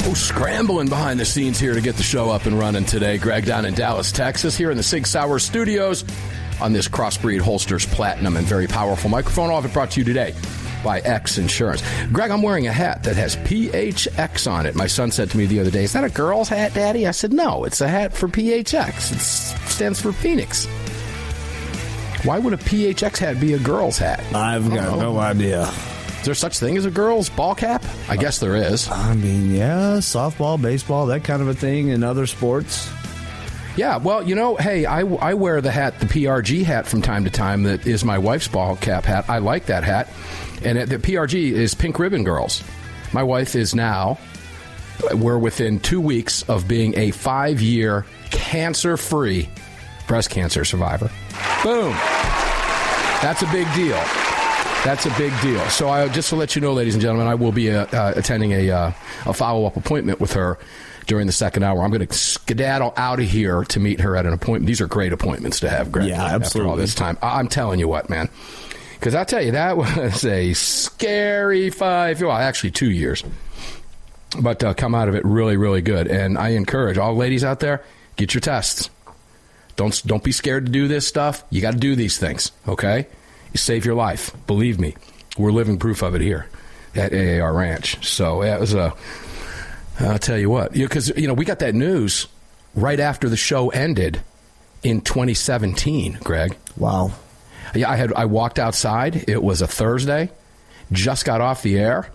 Oh, scrambling behind the scenes here to get the show up and running today. Greg down in Dallas, Texas, here in the Sig Sauer Studios on this Crossbreed Holsters Platinum and very powerful microphone. All of it brought to you today by X Insurance. Greg, I'm wearing a hat that has PHX on it. My son said to me the other day, Is that a girl's hat, Daddy? I said, No, it's a hat for PHX. It stands for Phoenix. Why would a PHX hat be a girl's hat? I've got oh. no idea. Is there such thing as a girl's ball cap? I guess there is. I mean, yeah, softball, baseball, that kind of a thing in other sports. Yeah, well, you know, hey, I, I wear the hat, the PRG hat from time to time that is my wife's ball cap hat. I like that hat. And it, the PRG is Pink Ribbon Girls. My wife is now, we're within two weeks of being a five year cancer free breast cancer survivor. Boom. That's a big deal. That's a big deal. So, I, just to let you know, ladies and gentlemen, I will be uh, uh, attending a, uh, a follow up appointment with her during the second hour. I'm going to skedaddle out of here to meet her at an appointment. These are great appointments to have, Greg. Yeah, after absolutely. all this time. I- I'm telling you what, man. Because I tell you, that was a scary five, well, actually two years. But uh, come out of it really, really good. And I encourage all ladies out there, get your tests. Don't don't be scared to do this stuff. You got to do these things, okay? Save your life. Believe me, we're living proof of it here at AAR Ranch. So yeah, it was a. I'll tell you what, because you know we got that news right after the show ended in 2017, Greg. Wow. Yeah, I had I walked outside. It was a Thursday. Just got off the air.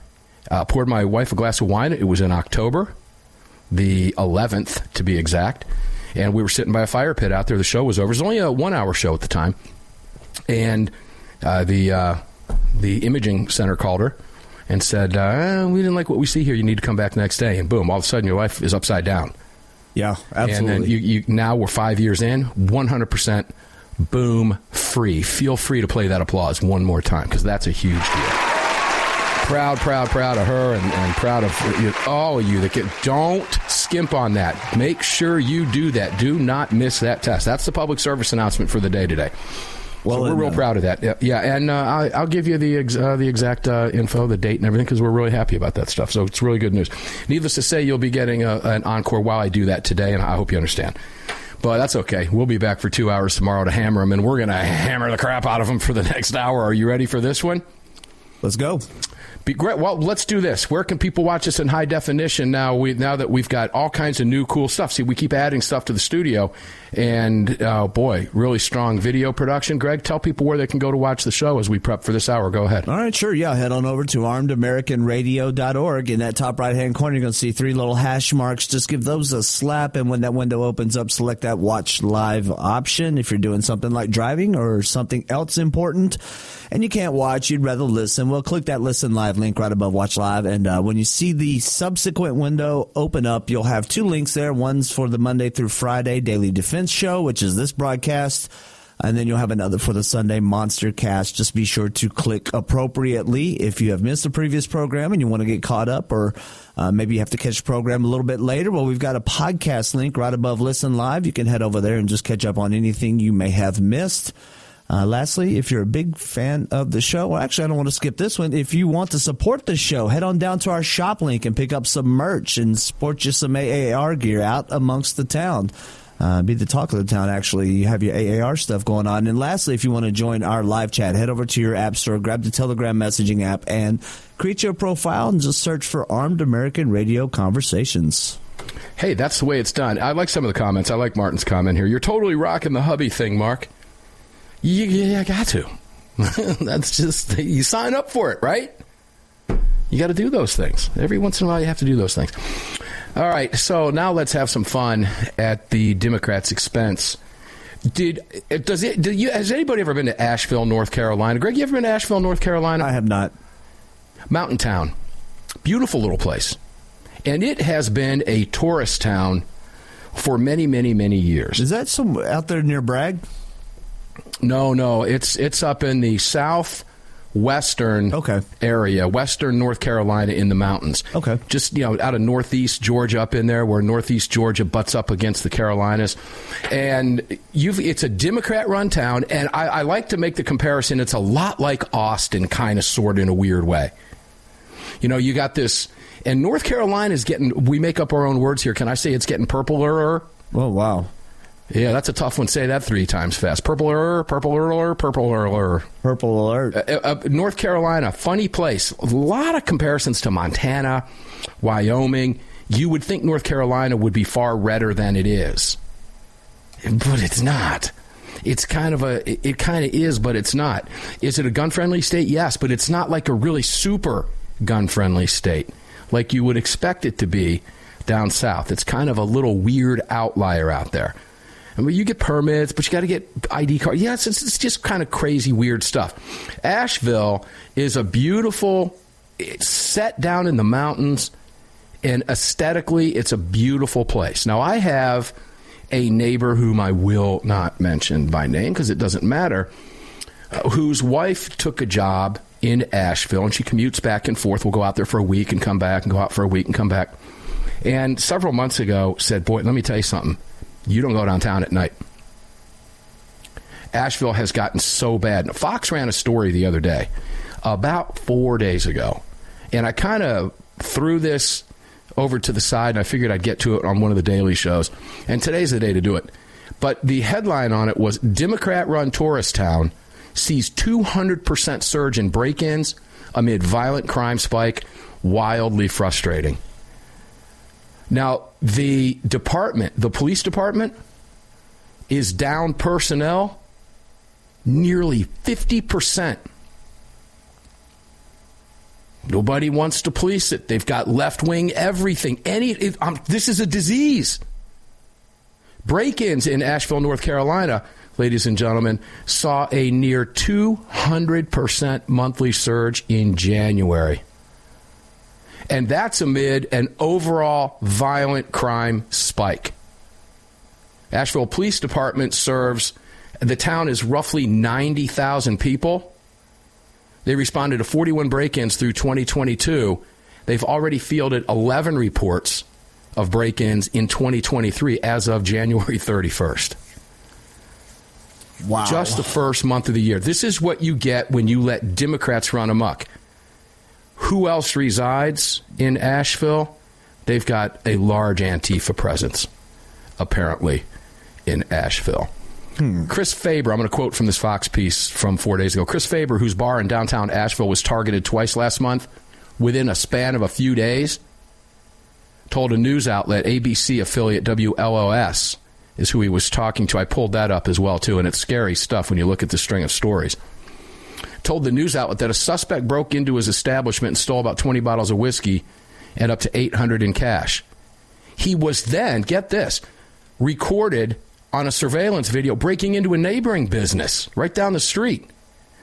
Uh, poured my wife a glass of wine. It was in October, the 11th to be exact. And we were sitting by a fire pit out there. The show was over. It was only a one-hour show at the time, and uh, the uh, the imaging center called her and said, uh, "We didn't like what we see here. You need to come back next day." And boom! All of a sudden, your life is upside down. Yeah, And absolutely. then you, you now we're five years in, 100 percent boom free. Feel free to play that applause one more time because that's a huge deal. Proud, proud, proud of her, and, and proud of you, all of you that get. Don't skimp on that. Make sure you do that. Do not miss that test. That's the public service announcement for the day today. Well, so we're real uh, proud of that. Yeah, yeah and uh, I, I'll give you the ex- uh, the exact uh, info, the date, and everything because we're really happy about that stuff. So it's really good news. Needless to say, you'll be getting a, an encore while I do that today, and I hope you understand. But that's okay. We'll be back for two hours tomorrow to hammer them, and we're going to hammer the crap out of them for the next hour. Are you ready for this one? Let's go. Be great. Well, let's do this. Where can people watch us in high definition now? We now that we've got all kinds of new cool stuff. See, we keep adding stuff to the studio, and oh boy, really strong video production. Greg, tell people where they can go to watch the show as we prep for this hour. Go ahead. All right, sure. Yeah, head on over to armedamericanradio.org. In that top right hand corner, you're going to see three little hash marks. Just give those a slap, and when that window opens up, select that watch live option. If you're doing something like driving or something else important and you can't watch, you'd rather listen, well, click that listen live link right above watch live. And uh, when you see the subsequent window open up, you'll have two links there. One's for the Monday through Friday Daily Defense Show, which is this broadcast. And then you'll have another for the Sunday Monster Cast. Just be sure to click appropriately if you have missed a previous program and you want to get caught up, or uh, maybe you have to catch the program a little bit later. Well, we've got a podcast link right above Listen Live. You can head over there and just catch up on anything you may have missed. Uh, lastly, if you're a big fan of the show, well, actually, I don't want to skip this one. If you want to support the show, head on down to our shop link and pick up some merch and sport you some AAR gear out amongst the town. Uh, be the talk of the town, actually. You have your AAR stuff going on. And lastly, if you want to join our live chat, head over to your app store, grab the Telegram messaging app, and create your profile and just search for Armed American Radio Conversations. Hey, that's the way it's done. I like some of the comments. I like Martin's comment here. You're totally rocking the hubby thing, Mark. You, you got to. that's just you sign up for it, right? You got to do those things. Every once in a while, you have to do those things. All right, so now let's have some fun at the Democrats' expense. Did does it? Did you, has anybody ever been to Asheville, North Carolina? Greg, you ever been to Asheville, North Carolina? I have not. Mountain town, beautiful little place, and it has been a tourist town for many, many, many years. Is that some out there near Bragg? No, no, it's it's up in the south western Okay. area, western North Carolina in the mountains. Okay. Just, you know, out of northeast Georgia up in there where northeast Georgia butts up against the Carolinas. And you've it's a Democrat run town and I, I like to make the comparison it's a lot like Austin, kind of sort in a weird way. You know, you got this and North Carolina is getting we make up our own words here. Can I say it's getting purpler? Oh wow, Yeah, that's a tough one. Say that three times fast. Purpler, purpler, purpler. purple alert. Purple alert. Uh, uh, North Carolina, funny place. A lot of comparisons to Montana, Wyoming. You would think North Carolina would be far redder than it is, but it's not. It's kind of a. It, it kind of is, but it's not. Is it a gun-friendly state? Yes, but it's not like a really super gun-friendly state like you would expect it to be down south. It's kind of a little weird outlier out there. I mean, you get permits, but you got to get ID card. Yeah, it's, it's just kind of crazy, weird stuff. Asheville is a beautiful, it's set down in the mountains, and aesthetically, it's a beautiful place. Now, I have a neighbor whom I will not mention by name because it doesn't matter, uh, whose wife took a job in Asheville, and she commutes back and forth. We'll go out there for a week and come back, and go out for a week and come back. And several months ago, said, "Boy, let me tell you something. You don't go downtown at night." Asheville has gotten so bad. Fox ran a story the other day, about four days ago, and I kind of threw this over to the side, and I figured I'd get to it on one of the daily shows. And today's the day to do it. But the headline on it was Democrat-run tourist town sees 200% surge in break-ins amid violent crime spike, wildly frustrating. Now, the department, the police department, is down personnel nearly 50%. Nobody wants to police it. They've got left wing everything. Any it, um, this is a disease. Break-ins in Asheville, North Carolina, ladies and gentlemen, saw a near 200% monthly surge in January. And that's amid an overall violent crime spike. Asheville Police Department serves the town is roughly 90,000 people. They responded to 41 break ins through 2022. They've already fielded 11 reports of break ins in 2023 as of January 31st. Wow. Just the first month of the year. This is what you get when you let Democrats run amok. Who else resides in Asheville? They've got a large Antifa presence, apparently, in Asheville. Hmm. Chris Faber, I'm going to quote from this Fox piece from four days ago. Chris Faber, whose bar in downtown Asheville was targeted twice last month within a span of a few days, told a news outlet, ABC affiliate WLOS, is who he was talking to. I pulled that up as well, too, and it's scary stuff when you look at the string of stories. Told the news outlet that a suspect broke into his establishment and stole about 20 bottles of whiskey and up to 800 in cash. He was then, get this, recorded on a surveillance video breaking into a neighboring business right down the street,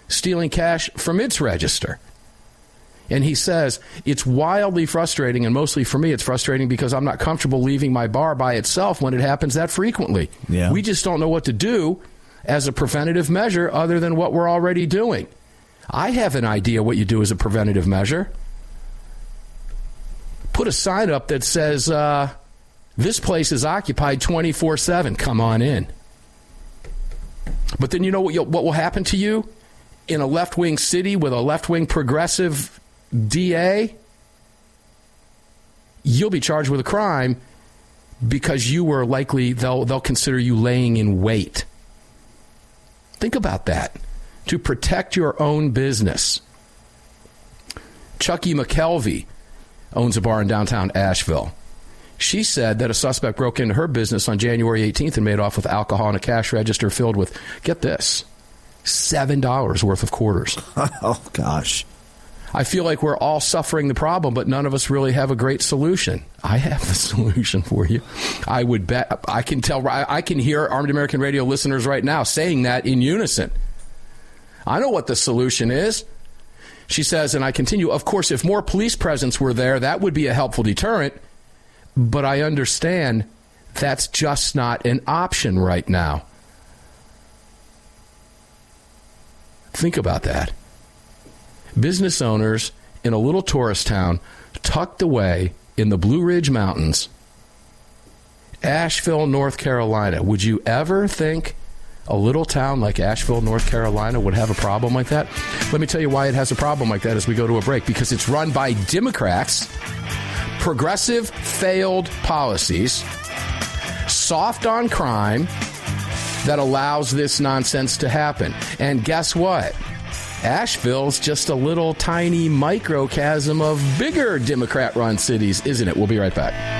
stealing cash from its register. And he says, it's wildly frustrating, and mostly for me, it's frustrating because I'm not comfortable leaving my bar by itself when it happens that frequently. Yeah. We just don't know what to do as a preventative measure other than what we're already doing. I have an idea what you do as a preventative measure. Put a sign up that says, uh, this place is occupied 24 7. Come on in. But then you know what, what will happen to you in a left wing city with a left wing progressive DA? You'll be charged with a crime because you were likely, they'll, they'll consider you laying in wait. Think about that. To protect your own business. Chucky McKelvey owns a bar in downtown Asheville. She said that a suspect broke into her business on January 18th and made off with alcohol and a cash register filled with, get this, $7 worth of quarters. oh gosh. I feel like we're all suffering the problem, but none of us really have a great solution. I have the solution for you. I would bet, I can tell, I can hear Armed American Radio listeners right now saying that in unison. I know what the solution is. She says, and I continue, of course, if more police presence were there, that would be a helpful deterrent. But I understand That's just not an option right now. Think about that. Business owners in a little tourist town tucked away in the Blue Ridge Mountains, Asheville, North Carolina. Would you ever think a little town like Asheville, North Carolina would have a problem like that? Let me tell you why it has a problem like that as we go to a break. Because it's run by Democrats, progressive failed policies, soft on crime that allows this nonsense to happen. And guess what? Asheville's just a little tiny microcosm of bigger Democrat run cities, isn't it? We'll be right back.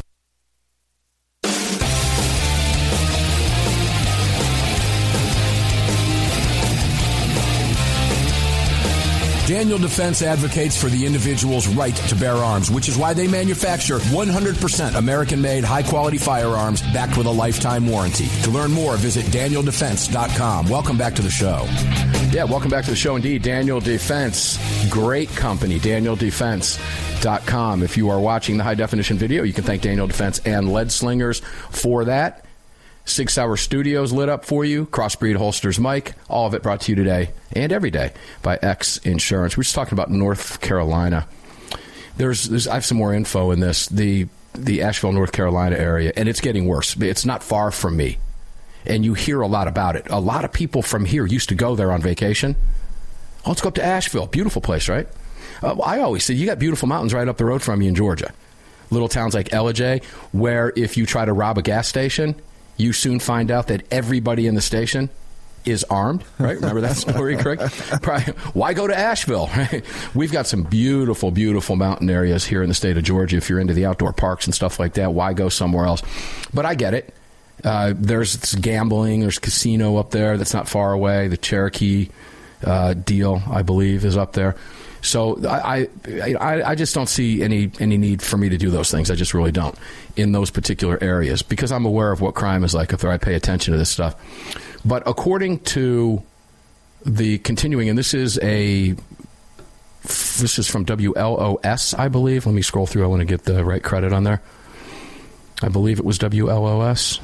Daniel Defense advocates for the individual's right to bear arms, which is why they manufacture 100% American made, high quality firearms backed with a lifetime warranty. To learn more, visit danieldefense.com. Welcome back to the show. Yeah, welcome back to the show indeed. Daniel Defense, great company, danieldefense.com. If you are watching the high definition video, you can thank Daniel Defense and Lead Slingers for that. Sig Sauer Studios lit up for you. Crossbreed Holsters Mike. All of it brought to you today and every day by X Insurance. We're just talking about North Carolina. There's, there's I have some more info in this. The the Asheville, North Carolina area, and it's getting worse. It's not far from me, and you hear a lot about it. A lot of people from here used to go there on vacation. Oh, let's go up to Asheville. Beautiful place, right? Uh, I always say you got beautiful mountains right up the road from you in Georgia. Little towns like Ellijay, where if you try to rob a gas station, you soon find out that everybody in the station is armed, right? Remember that story, Craig? Why go to Asheville? Right? We've got some beautiful, beautiful mountain areas here in the state of Georgia. If you're into the outdoor parks and stuff like that, why go somewhere else? But I get it. Uh, there's gambling. There's casino up there that's not far away. The Cherokee uh, deal, I believe, is up there. So I, I, I just don't see any any need for me to do those things. I just really don't in those particular areas because I'm aware of what crime is like. If I pay attention to this stuff, but according to the continuing, and this is a this is from WLOS, I believe. Let me scroll through. I want to get the right credit on there. I believe it was WLOS.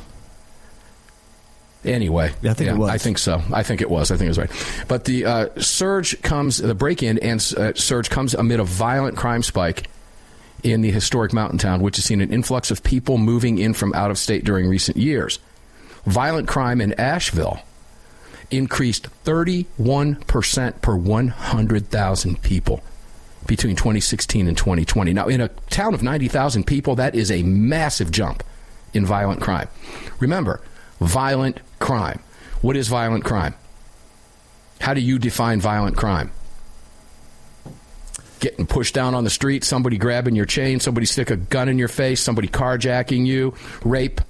Anyway, I think yeah, it was. I think so. I think it was. I think it was right. But the uh, surge comes, the break-in and uh, surge comes amid a violent crime spike in the historic mountain town, which has seen an influx of people moving in from out of state during recent years. Violent crime in Asheville increased 31% per 100,000 people between 2016 and 2020. Now, in a town of 90,000 people, that is a massive jump in violent crime. Remember, violent crime. What is violent crime? How do you define violent crime? Getting pushed down on the street, somebody grabbing your chain, somebody stick a gun in your face, somebody carjacking you, rape,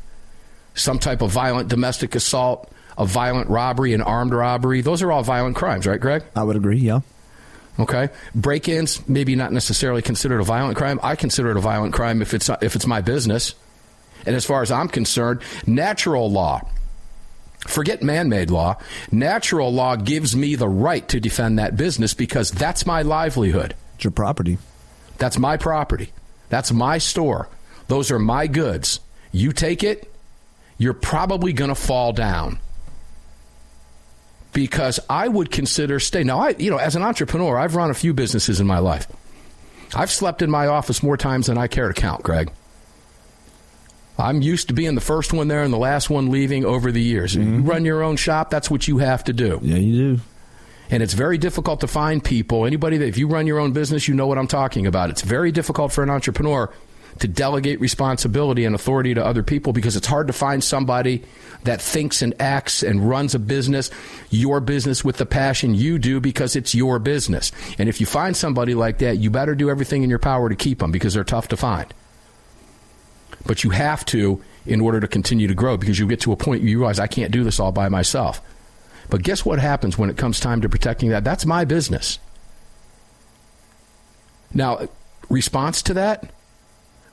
some type of violent domestic assault, a violent robbery, an armed robbery. Those are all violent crimes, right, Greg? I would agree, yeah. Okay, break-ins maybe not necessarily considered a violent crime. I consider it a violent crime if it's if it's my business. And as far as I'm concerned, natural law, forget man made law, natural law gives me the right to defend that business because that's my livelihood. It's your property. That's my property. That's my store. Those are my goods. You take it, you're probably going to fall down. Because I would consider stay. Now, I, you know, as an entrepreneur, I've run a few businesses in my life. I've slept in my office more times than I care to count, Greg. I'm used to being the first one there and the last one leaving over the years. Mm-hmm. You run your own shop, that's what you have to do. Yeah, you do. And it's very difficult to find people. Anybody that, if you run your own business, you know what I'm talking about. It's very difficult for an entrepreneur to delegate responsibility and authority to other people because it's hard to find somebody that thinks and acts and runs a business, your business with the passion you do because it's your business. And if you find somebody like that, you better do everything in your power to keep them because they're tough to find. But you have to in order to continue to grow because you get to a point you realize I can't do this all by myself. But guess what happens when it comes time to protecting that? That's my business. Now, response to that?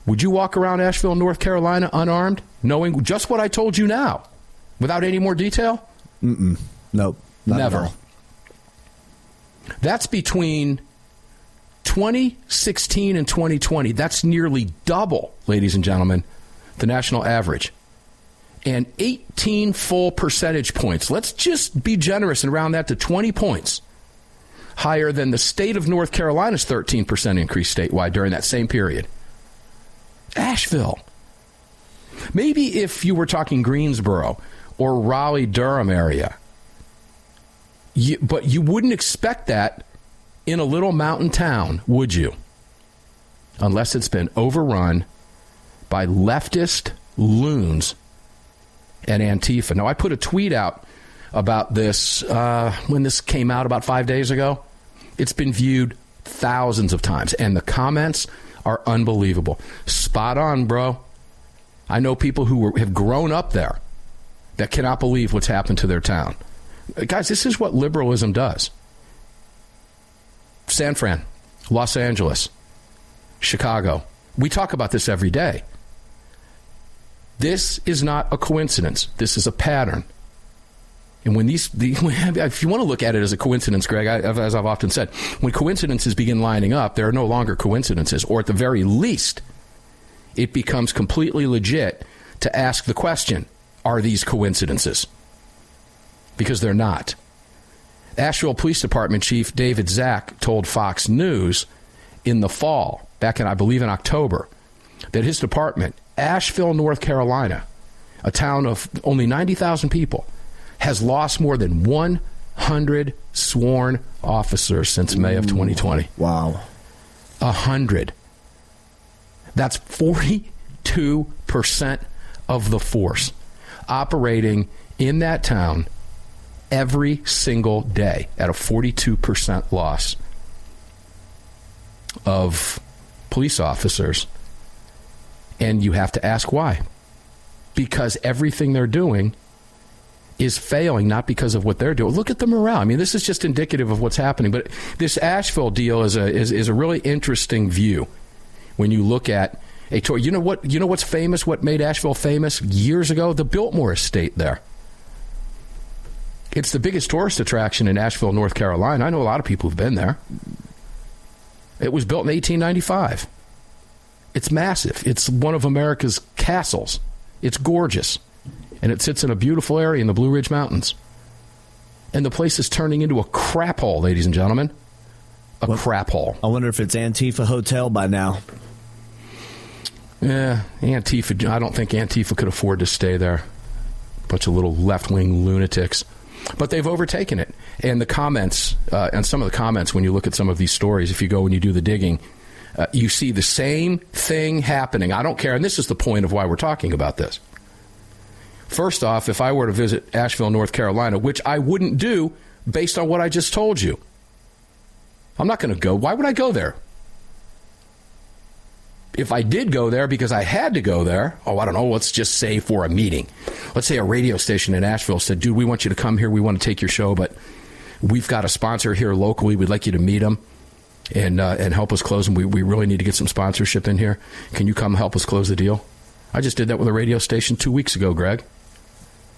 Would you walk around Asheville, North Carolina unarmed, knowing just what I told you now, without any more detail? Mm-mm. Nope. Never. That's between 2016 and 2020. That's nearly double, ladies and gentlemen, the national average. And 18 full percentage points. Let's just be generous and round that to 20 points higher than the state of North Carolina's 13% increase statewide during that same period. Asheville. Maybe if you were talking Greensboro or Raleigh Durham area, you, but you wouldn't expect that in a little mountain town, would you? Unless it's been overrun by leftist loons and Antifa. Now, I put a tweet out about this uh, when this came out about five days ago. It's been viewed thousands of times, and the comments are unbelievable. Spot on, bro. I know people who were, have grown up there that cannot believe what's happened to their town. Guys, this is what liberalism does. San Fran, Los Angeles, Chicago. We talk about this every day. This is not a coincidence. This is a pattern. And when these, the, if you want to look at it as a coincidence, Greg, I, as I've often said, when coincidences begin lining up, there are no longer coincidences, or at the very least, it becomes completely legit to ask the question are these coincidences? Because they're not. Asheville Police Department Chief David Zack told Fox News in the fall, back in, I believe, in October, that his department, Asheville, North Carolina, a town of only 90,000 people, has lost more than 100 sworn officers since May of 2020. Wow. A hundred. That's 42% of the force operating in that town every single day at a 42% loss of police officers. And you have to ask why. Because everything they're doing is failing, not because of what they're doing. Look at the morale. I mean, this is just indicative of what's happening. But this Asheville deal is a is, is a really interesting view when you look at a tour. You know what? You know what's famous? What made Asheville famous years ago? The Biltmore Estate there. It's the biggest tourist attraction in Asheville, North Carolina. I know a lot of people who've been there. It was built in 1895. It's massive. It's one of America's castles. It's gorgeous. And it sits in a beautiful area in the Blue Ridge Mountains. And the place is turning into a crap hole, ladies and gentlemen. A what? crap hole. I wonder if it's Antifa Hotel by now. Yeah, Antifa. I don't think Antifa could afford to stay there. Bunch of little left wing lunatics. But they've overtaken it. And the comments, uh, and some of the comments, when you look at some of these stories, if you go and you do the digging, uh, you see the same thing happening. I don't care. And this is the point of why we're talking about this. First off, if I were to visit Asheville, North Carolina, which I wouldn't do based on what I just told you, I'm not going to go. Why would I go there? If I did go there because I had to go there, oh, I don't know, let's just say for a meeting. Let's say a radio station in Asheville said, dude, we want you to come here. We want to take your show, but we've got a sponsor here locally. We'd like you to meet them and, uh, and help us close them. We, we really need to get some sponsorship in here. Can you come help us close the deal? I just did that with a radio station two weeks ago, Greg.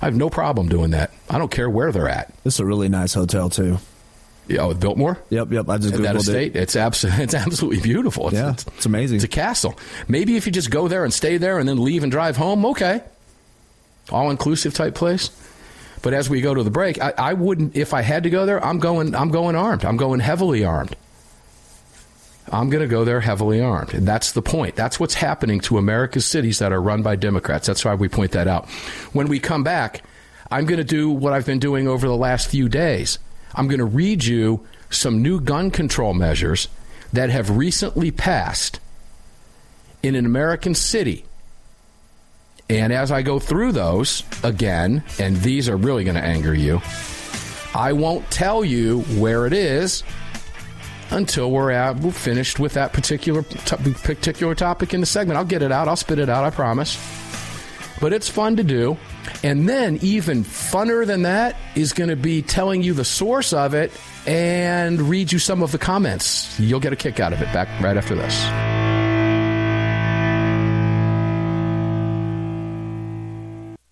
I have no problem doing that. I don't care where they're at. This is a really nice hotel too. Yeah, with Biltmore. Yep, yep. I just googled that estate. It. It's absolutely, it's absolutely beautiful. It's, yeah, it's, it's amazing. It's a castle. Maybe if you just go there and stay there and then leave and drive home, okay. All inclusive type place. But as we go to the break, I, I wouldn't. If I had to go there, I'm going. I'm going armed. I'm going heavily armed. I'm going to go there heavily armed. And that's the point. That's what's happening to America's cities that are run by Democrats. That's why we point that out. When we come back, I'm going to do what I've been doing over the last few days. I'm going to read you some new gun control measures that have recently passed in an American city. And as I go through those again, and these are really going to anger you, I won't tell you where it is until we're, at, we're finished with that particular t- particular topic in the segment. I'll get it out. I'll spit it out. I promise. But it's fun to do. And then, even funner than that, is going to be telling you the source of it and read you some of the comments. You'll get a kick out of it. Back right after this.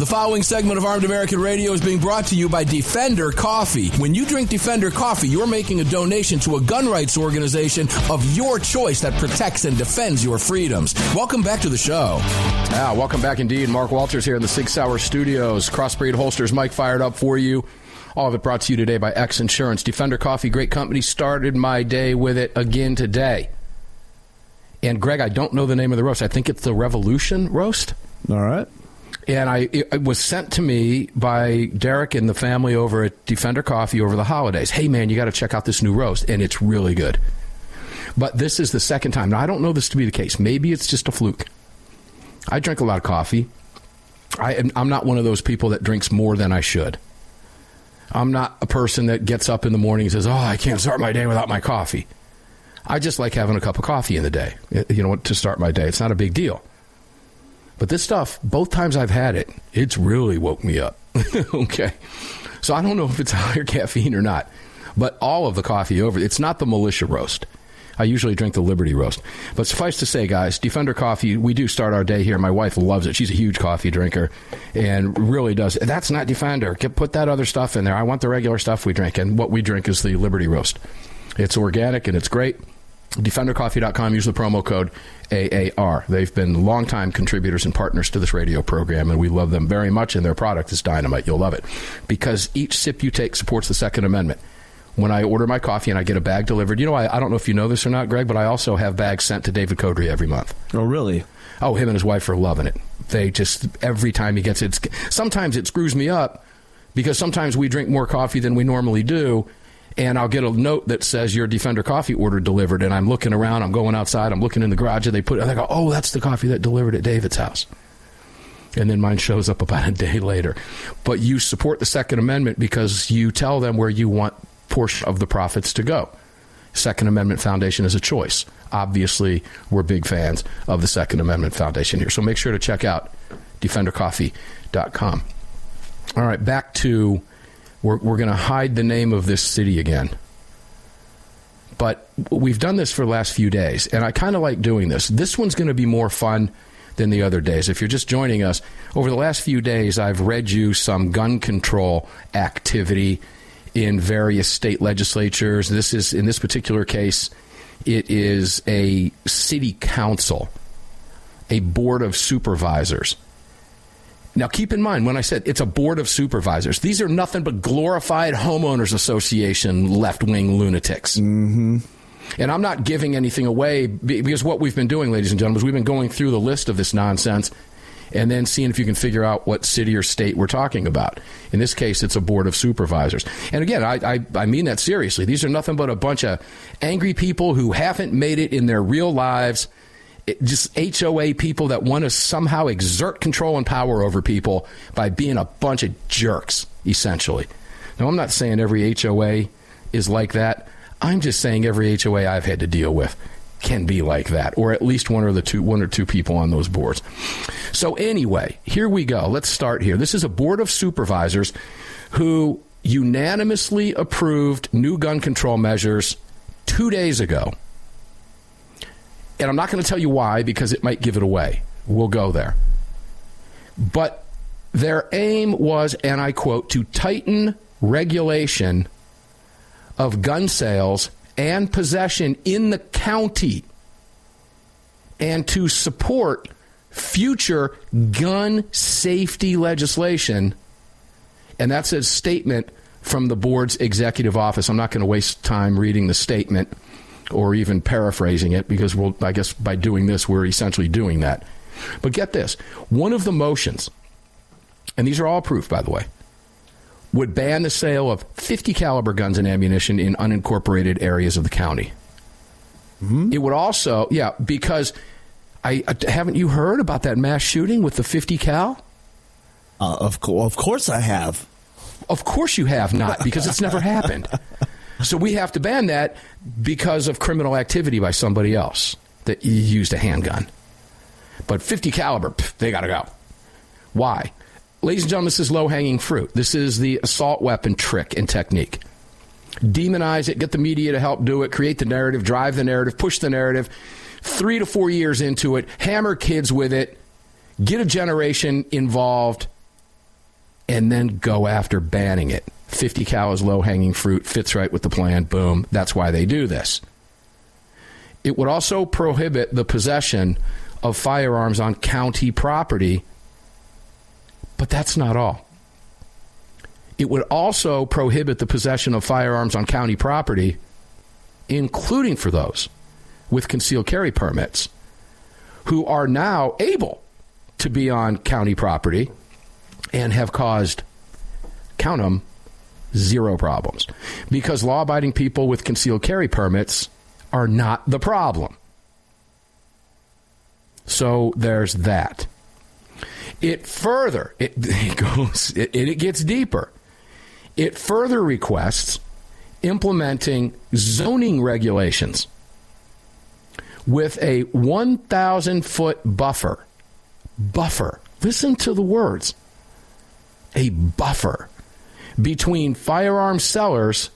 The following segment of Armed American Radio is being brought to you by Defender Coffee. When you drink Defender Coffee, you're making a donation to a gun rights organization of your choice that protects and defends your freedoms. Welcome back to the show. Ah, welcome back indeed. Mark Walters here in the Sig Sauer Studios. Crossbreed holsters, Mike fired up for you. All of it brought to you today by X Insurance. Defender Coffee, great company. Started my day with it again today. And Greg, I don't know the name of the roast. I think it's the Revolution roast. All right. And I it, was sent to me by Derek and the family over at Defender Coffee over the holidays. Hey man, you got to check out this new roast, and it's really good. But this is the second time. Now I don't know this to be the case. Maybe it's just a fluke. I drink a lot of coffee. I am, I'm not one of those people that drinks more than I should. I'm not a person that gets up in the morning and says, "Oh, I can't start my day without my coffee." I just like having a cup of coffee in the day. You know, to start my day. It's not a big deal. But this stuff, both times I've had it, it's really woke me up. okay. So I don't know if it's higher caffeine or not. But all of the coffee over, it's not the militia roast. I usually drink the Liberty roast. But suffice to say, guys, Defender Coffee, we do start our day here. My wife loves it. She's a huge coffee drinker and really does. That's not Defender. Put that other stuff in there. I want the regular stuff we drink. And what we drink is the Liberty roast. It's organic and it's great. DefenderCoffee.com. Use the promo code AAR. They've been longtime contributors and partners to this radio program, and we love them very much, and their product is dynamite. You'll love it. Because each sip you take supports the Second Amendment. When I order my coffee and I get a bag delivered, you know, I, I don't know if you know this or not, Greg, but I also have bags sent to David Codrea every month. Oh, really? Oh, him and his wife are loving it. They just, every time he gets it, sometimes it screws me up because sometimes we drink more coffee than we normally do. And I'll get a note that says your Defender coffee order delivered. And I'm looking around, I'm going outside, I'm looking in the garage, and they put and I go, oh, that's the coffee that delivered at David's house. And then mine shows up about a day later. But you support the Second Amendment because you tell them where you want portion of the profits to go. Second Amendment Foundation is a choice. Obviously, we're big fans of the Second Amendment Foundation here. So make sure to check out defendercoffee.com. All right, back to we're, we're going to hide the name of this city again. But we've done this for the last few days, and I kind of like doing this. This one's going to be more fun than the other days. If you're just joining us, over the last few days, I've read you some gun control activity in various state legislatures. This is, in this particular case, it is a city council, a board of supervisors now, keep in mind when I said it's a board of supervisors, these are nothing but glorified homeowners association left wing lunatics. Mm-hmm. And I'm not giving anything away because what we've been doing, ladies and gentlemen, is we've been going through the list of this nonsense and then seeing if you can figure out what city or state we're talking about. In this case, it's a board of supervisors. And again, I, I, I, mean that seriously. These are nothing but a bunch of angry people who haven't made it in their real lives just HOA people that want to somehow exert control and power over people by being a bunch of jerks, essentially. Now, I'm not saying every HOA is like that. I'm just saying every HOA I've had to deal with can be like that, or at least one or the two, one or two people on those boards. So anyway, here we go. Let's start here. This is a board of supervisors who unanimously approved new gun control measures two days ago. And I'm not going to tell you why because it might give it away. We'll go there. But their aim was, and I quote, to tighten regulation of gun sales and possession in the county and to support future gun safety legislation. And that's a statement from the board's executive office. I'm not going to waste time reading the statement or even paraphrasing it because we'll, I guess by doing this, we're essentially doing that. But get this one of the motions, and these are all proof, by the way, would ban the sale of 50 caliber guns and ammunition in unincorporated areas of the county. Mm-hmm. It would also, yeah, because I, I, haven't you heard about that mass shooting with the 50 cal? Uh, of, co- of course I have. Of course you have not, because it's never happened. So we have to ban that because of criminal activity by somebody else that used a handgun. But 50 caliber, they got to go. Why? Ladies and gentlemen, this is low hanging fruit. This is the assault weapon trick and technique. Demonize it, get the media to help do it, create the narrative, drive the narrative, push the narrative. Three to four years into it, hammer kids with it, get a generation involved, and then go after banning it. 50 cal is low hanging fruit, fits right with the plan, boom. That's why they do this. It would also prohibit the possession of firearms on county property, but that's not all. It would also prohibit the possession of firearms on county property, including for those with concealed carry permits who are now able to be on county property and have caused, count them, zero problems. Because law abiding people with concealed carry permits are not the problem. So there's that. It further, it, it goes, it, it gets deeper. It further requests implementing zoning regulations with a 1,000 foot buffer. Buffer. Listen to the words. A buffer between firearm sellers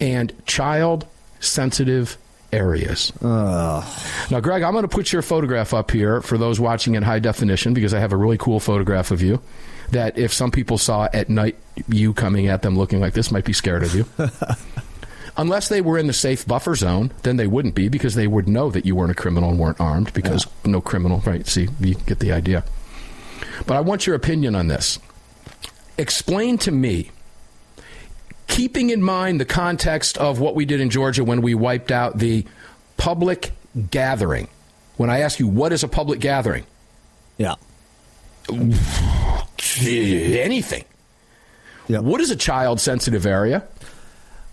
and child sensitive areas. Uh. Now, Greg, I'm going to put your photograph up here for those watching in high definition because I have a really cool photograph of you that if some people saw at night you coming at them looking like this might be scared of you. Unless they were in the safe buffer zone, then they wouldn't be because they would know that you weren't a criminal and weren't armed because yeah. no criminal, right? See, you get the idea. But I want your opinion on this explain to me, keeping in mind the context of what we did in Georgia when we wiped out the public gathering. When I ask you, what is a public gathering? Yeah. Anything. Yeah. What is a child sensitive area?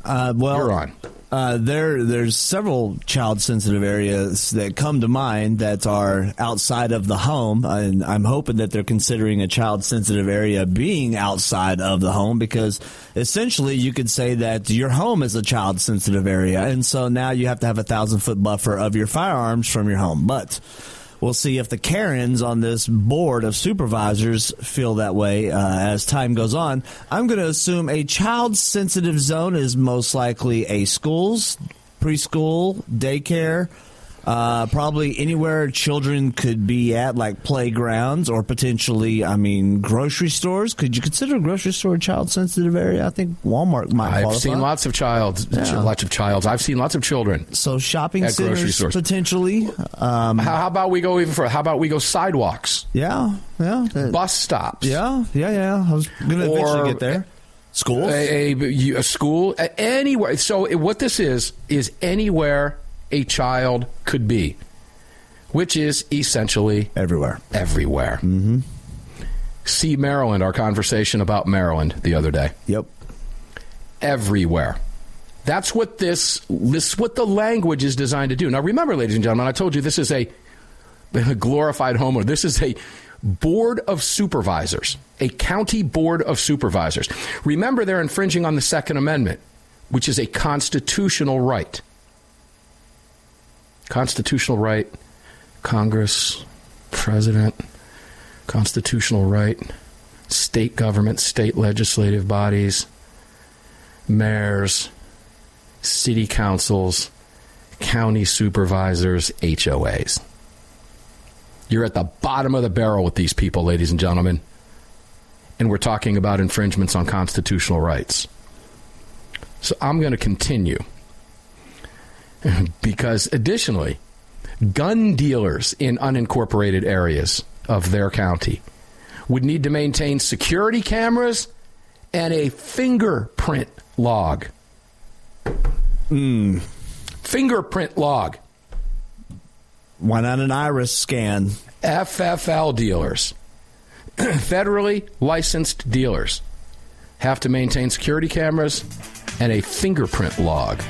Uh, well, You're on. Uh, there, there's several child sensitive areas that come to mind that are outside of the home, and I'm hoping that they're considering a child sensitive area being outside of the home because essentially you could say that your home is a child sensitive area, and so now you have to have a thousand foot buffer of your firearms from your home, but. We'll see if the Karens on this board of supervisors feel that way uh, as time goes on. I'm going to assume a child sensitive zone is most likely a schools, preschool, daycare, uh, probably anywhere children could be at, like playgrounds or potentially, I mean, grocery stores. Could you consider a grocery store a child sensitive area? I think Walmart might. I've qualify. seen lots of child, Yeah. lots of childs. I've seen lots of children. So shopping At grocery centers stores. potentially. Um, How, how about we go even further? How about we go sidewalks, yeah, yeah, bus stops? yeah, yeah, yeah. I was going to eventually get there. Schools. a, a, a school, anywhere. So what this is is anywhere a child could be, which is essentially everywhere. everywhere. Mm-hmm. See Maryland. Our conversation about Maryland the other day. Yep. Everywhere. That's what this this what the language is designed to do. Now remember, ladies and gentlemen, I told you this is a, a glorified homeowner. This is a board of supervisors, a county board of supervisors. Remember, they're infringing on the Second Amendment, which is a constitutional right. Constitutional right, Congress, president, constitutional right, state government, state legislative bodies, mayors, city councils, county supervisors, HOAs. You're at the bottom of the barrel with these people, ladies and gentlemen. And we're talking about infringements on constitutional rights. So I'm going to continue. because additionally, gun dealers in unincorporated areas of their county would need to maintain security cameras and a fingerprint log. Hmm. Fingerprint log. Why not an iris scan? FFL dealers, federally licensed dealers, have to maintain security cameras and a fingerprint log.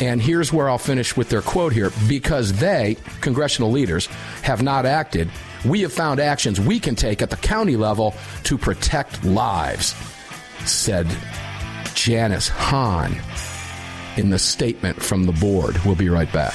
And here's where I'll finish with their quote here because they, congressional leaders, have not acted. We have found actions we can take at the county level to protect lives, said Janice Hahn in the statement from the board. We'll be right back.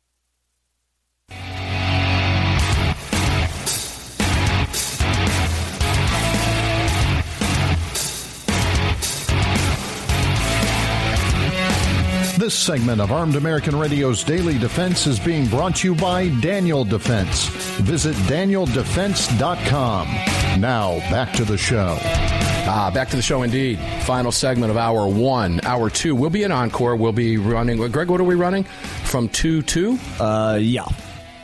This segment of Armed American Radio's Daily Defense is being brought to you by Daniel Defense. Visit danieldefense.com. Now, back to the show. Ah, back to the show indeed. Final segment of hour one. Hour two. We'll be an encore. We'll be running. Greg, what are we running? From 2 2? Uh, yeah.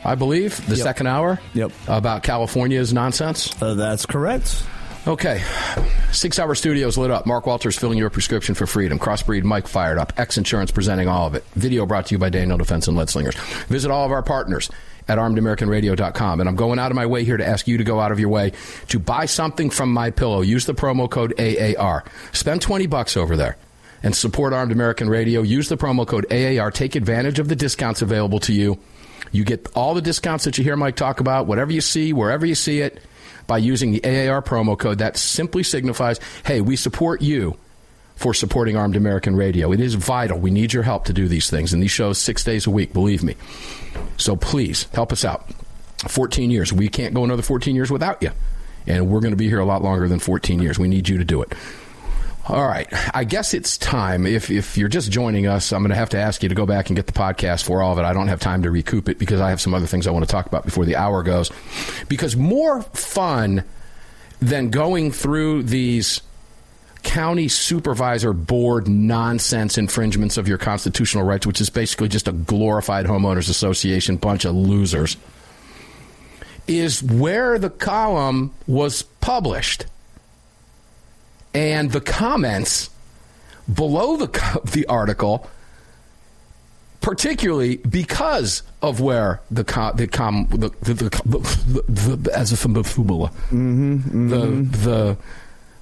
I believe. The Yep. second hour? Yep. About California's nonsense? Uh, that's correct. Okay. SIG Sauer studios lit up. Mark Walters filling your prescription for freedom. Crossbreed Mike fired up. X Insurance presenting all of it. Video brought to you by Daniel Defense and Lead Slingers. Visit all of our partners at armedamericanradio.com. And I'm going out of my way here to ask you to go out of your way to buy something from my pillow. Use the promo code AAR. Spend 20 bucks over there and support Armed American Radio. Use the promo code AAR. Take advantage of the discounts available to you. You get all the discounts that you hear Mike talk about, whatever you see, wherever you see it, by using the AAR promo code. That simply signifies, hey, we support you for supporting Armed American Radio. It is vital. We need your help to do these things, and these shows six days a week, believe me. So please help us out. 14 years. We can't go another 14 years without you. And we're going to be here a lot longer than 14 years. We need you to do it. All right. I guess it's time. If, if you're just joining us, I'm going to have to ask you to go back and get the podcast for all of it. I don't have time to recoup it because I have some other things I want to talk about before the hour goes. Because more fun than going through these county supervisor board nonsense infringements of your constitutional rights, which is basically just a glorified homeowners association bunch of losers, is where the column was published and the comments below the the article, particularly because of where the com, the com the the, the, the, the as a fumble mm-hmm, mm-hmm. the the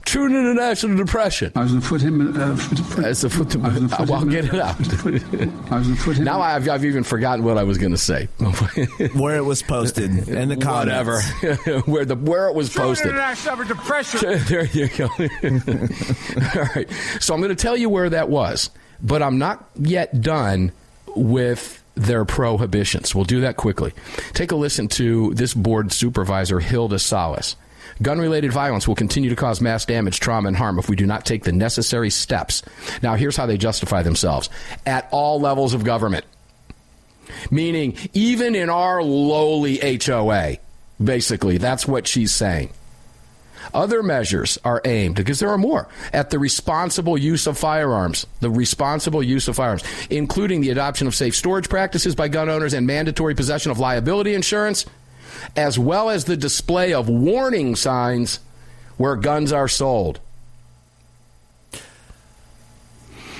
true international depression. I was going to put him. Uh, foot, As a foot, I was gonna put well, get it out. I was going to put him. now I've, I've even forgotten what I was going to say. Where it was posted in the comments. Whatever, where the where it was posted. depression. there you go. All right. So I'm going to tell you where that was, but I'm not yet done with their prohibitions. We'll do that quickly. Take a listen to this board supervisor, Hilda Solis. Gun related violence will continue to cause mass damage, trauma, and harm if we do not take the necessary steps. Now, here's how they justify themselves at all levels of government. Meaning, even in our lowly HOA, basically, that's what she's saying. Other measures are aimed, because there are more, at the responsible use of firearms. The responsible use of firearms, including the adoption of safe storage practices by gun owners and mandatory possession of liability insurance, as well as the display of warning signs where guns are sold.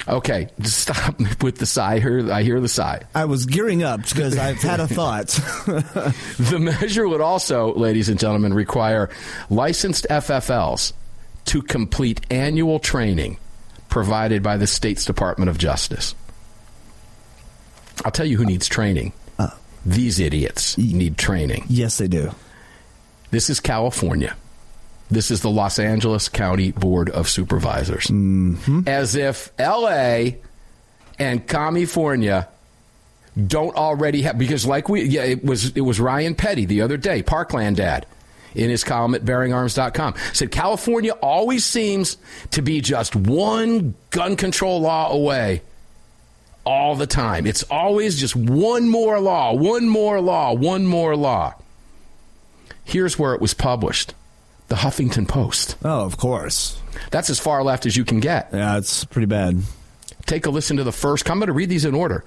Okay, stop with the sigh. I hear, I hear the sigh. I was gearing up because I've had a thought. the measure would also, ladies and gentlemen, require licensed FFLs to complete annual training provided by the state's Department of Justice. I'll tell you who needs training. These idiots need training. Yes, they do. This is California. This is the Los Angeles County Board of Supervisors. Mm-hmm. As if LA and California don't already have because like we yeah it was it was Ryan Petty the other day Parkland dad in his column at bearingarms.com said California always seems to be just one gun control law away all the time it's always just one more law one more law one more law here's where it was published the Huffington Post. Oh, of course. That's as far left as you can get. Yeah, it's pretty bad. Take a listen to the first. I'm going to read these in order.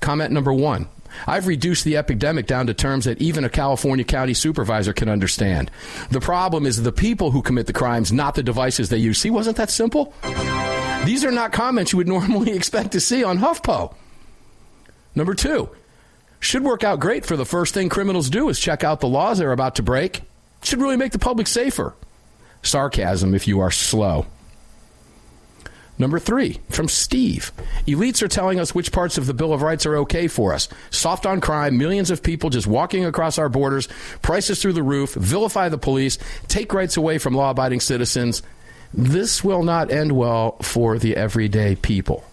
Comment number one. I've reduced the epidemic down to terms that even a California county supervisor can understand. The problem is the people who commit the crimes, not the devices they use. See, wasn't that simple? These are not comments you would normally expect to see on HuffPo. Number two, should work out great for the first thing criminals do is check out the laws they're about to break should really make the public safer. Sarcasm if you are slow. Number three, from Steve. Elites are telling us which parts of the Bill of Rights are okay for us. Soft on crime, millions of people just walking across our borders, prices through the roof, vilify the police, take rights away from law abiding citizens. This will not end well for the everyday people.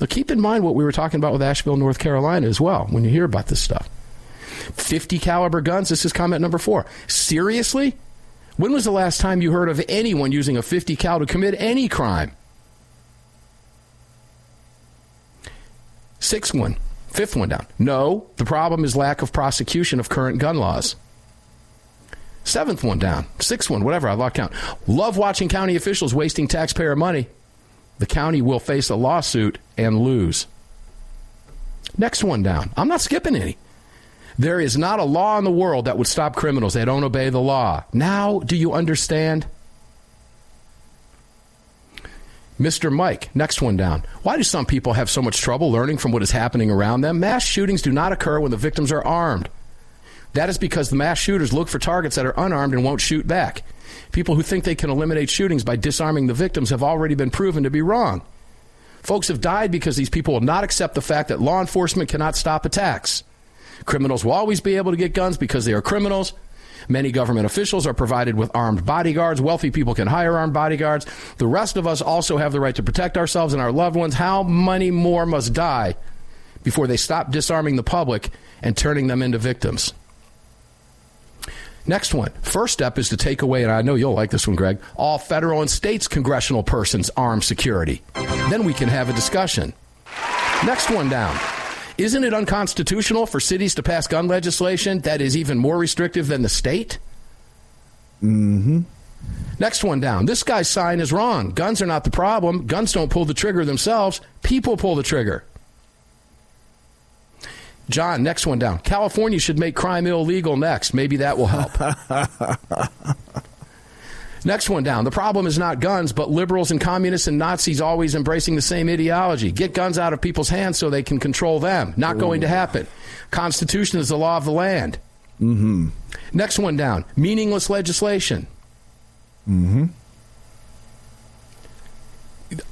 Now, keep in mind what we were talking about with Asheville, North Carolina as well when you hear about this stuff. 50 caliber guns. This is comment number four. Seriously? When was the last time you heard of anyone using a 50 cal to commit any crime? Sixth one, fifth one down. No, the problem is lack of prosecution of current gun laws. Seventh one down. Sixth one, whatever, I lost count. Love watching county officials wasting taxpayer money. The county will face a lawsuit and lose. Next one down. I'm not skipping any. There is not a law in the world that would stop criminals. They don't obey the law. Now, do you understand? Mr. Mike, next one down. Why do some people have so much trouble learning from what is happening around them? Mass shootings do not occur when the victims are armed. That is because the mass shooters look for targets that are unarmed and won't shoot back. People who think they can eliminate shootings by disarming the victims have already been proven to be wrong. Folks have died because these people will not accept the fact that law enforcement cannot stop attacks. Criminals will always be able to get guns because they are criminals. Many government officials are provided with armed bodyguards. Wealthy people can hire armed bodyguards. The rest of us also have the right to protect ourselves and our loved ones. How many more must die before they stop disarming the public and turning them into victims? Next one. First step is to take away, and I know you'll like this one, Greg, all federal and states congressional persons armed security. Then we can have a discussion. Next one down. Isn't it unconstitutional for cities to pass gun legislation that is even more restrictive than the state? Mm-hmm. Next one down. This guy's sign is wrong. Guns are not the problem. Guns don't pull the trigger themselves. People pull the trigger. John, next one down. California should make crime illegal next. Maybe that will help. Next one down. The problem is not guns, but liberals and communists and Nazis always embracing the same ideology. Get guns out of people's hands so they can control them. Not Ooh. going to happen. Constitution is the law of the land. Mm-hmm. Next one down. Meaningless legislation. Mm-hmm.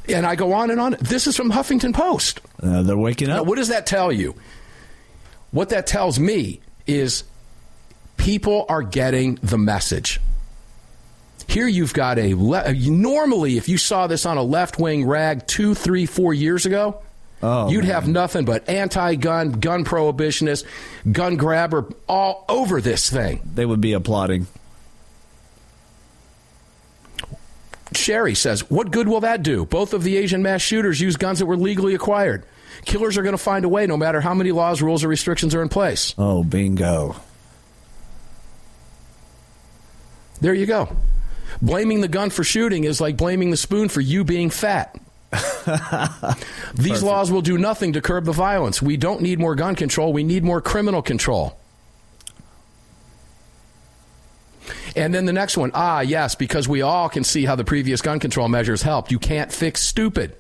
And I go on and on. This is from Huffington Post. Uh, they're waking up. Now, what does that tell you? What that tells me is people are getting the message. Here you've got a le- normally if you saw this on a left wing rag two, three, four years ago, Oh, You'd man. have nothing but anti-gun, gun prohibitionist, gun grabber all over this thing. They would be applauding. Sherry says, What good will that do? Both of the Asian mass shooters use guns that were legally acquired. Killers are going to find a way no matter how many laws, rules, or restrictions are in place. Oh, bingo. There you go. Blaming the gun for shooting is like blaming the spoon for you being fat. These laws will do nothing to curb the violence. We don't need more gun control, we need more criminal control. And then the next one, ah, yes, because we all can see how the previous gun control measures helped. You can't fix stupid.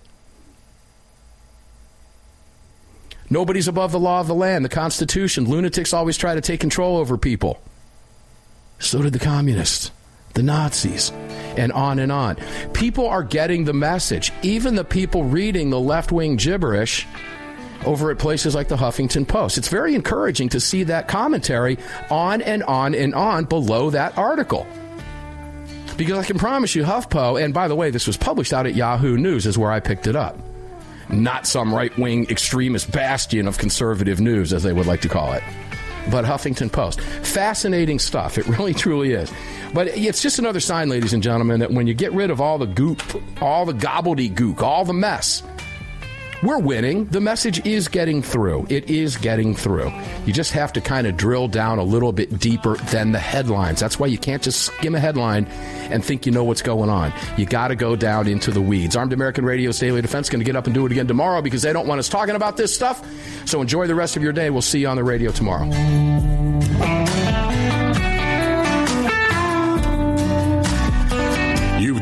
Nobody's above the law of the land, the Constitution. Lunatics always try to take control over people. So did the communists, the Nazis, and on and on. People are getting the message. Even the people reading the left wing gibberish over at places like the Huffington Post. It's very encouraging to see that commentary on and on and on below that article. Because I can promise you, HuffPo, and by the way, this was published out at Yahoo News, is where I picked it up. Not some right wing extremist bastion of conservative news, as they would like to call it but Huffington Post. Fascinating stuff. It really, truly is. But it's just another sign, ladies and gentlemen, that when you get rid of all the goop, all the gobbledygook, all the mess, we're winning. The message is getting through. It is getting through. You just have to kind of drill down a little bit deeper than the headlines. That's why you can't just skim a headline and think you know what's going on. You got to go down into the weeds. Armed American Radio's Daily Defense going to get up and do it again tomorrow because they don't want us talking about this stuff. So enjoy the rest of your day. We'll see you on the radio tomorrow.